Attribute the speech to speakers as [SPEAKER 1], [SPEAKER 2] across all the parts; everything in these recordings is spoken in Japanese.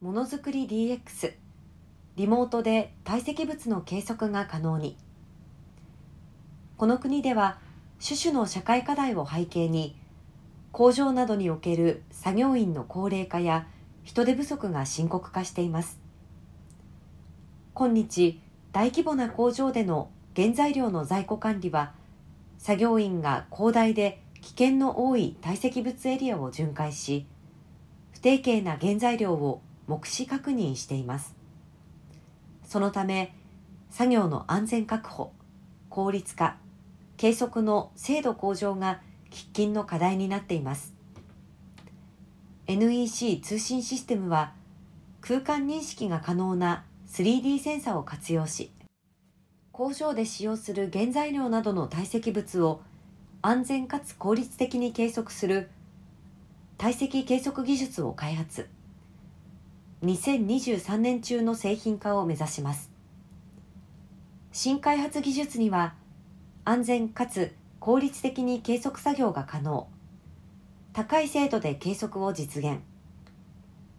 [SPEAKER 1] ものづくり DX リモートで堆積物の計測が可能に。この国では種々の社会課題を背景に工場などにおける作業員の高齢化や人手不足が深刻化しています。今日大規模な工場での原材料の在庫管理は作業員が広大で危険の多い堆積物エリアを巡回し不定形な原材料を目視確認しています。そのため作業の安全確保効率化計測の精度向上が喫緊の課題になっています。NEC 通信システムは空間認識が可能な 3D センサを活用し工場で使用する原材料などの堆積物を安全かつ効率的に計測する堆積計測技術を開発。2023年中の製品化を目指します。新開発技術には安全かつ効率的に計測作業が可能。高い精度で計測を実現。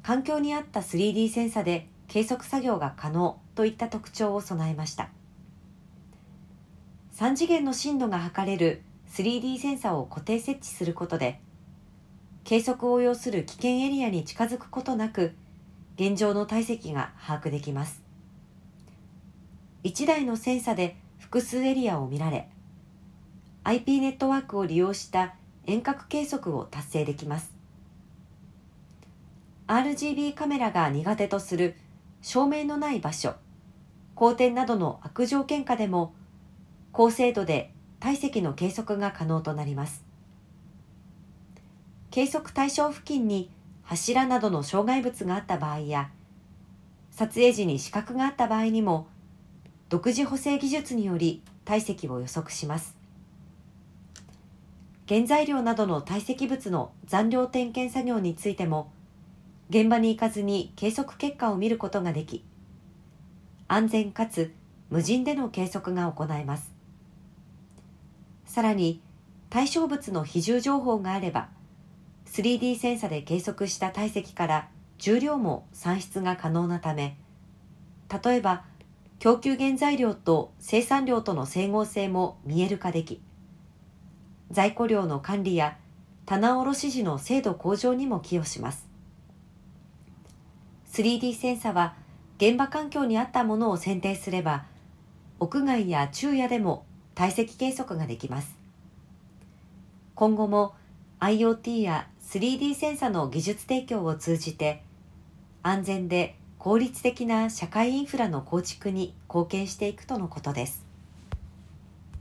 [SPEAKER 1] 環境に合った 3D センサで計測作業が可能といった特徴を備えました。3次元の深度が測れる 3D センサを固定設置することで計測を要する危険エリアに近づくことなく現状の体積が把握できます。1台のセンサで複数エリアを見られ IP ネットワークを利用した遠隔計測を達成できます。RGB カメラが苦手とする照明のない場所光点などの悪条件下でも高精度で体積の計測が可能となります。計測対象付近に柱などの障害物があった場合や撮影時に死角があった場合にも独自補正技術により体積を予測します。原材料などの堆積物の残量点検作業についても現場に行かずに計測結果を見ることができ安全かつ無人での計測が行えます。さらに対象物の比重情報があれば 3D センサで計測した体積から重量も算出が可能なため例えば供給原材料と生産量との整合性も見える化でき在庫量の管理や棚卸時の精度向上にも寄与します。3D センサは現場環境に合ったものを選定すれば屋外や昼夜でも堆積計測ができます。今後も IoT や 3D センサの技術提供を通じて安全で効率的な社会インフラの構築に貢献していくとのことです。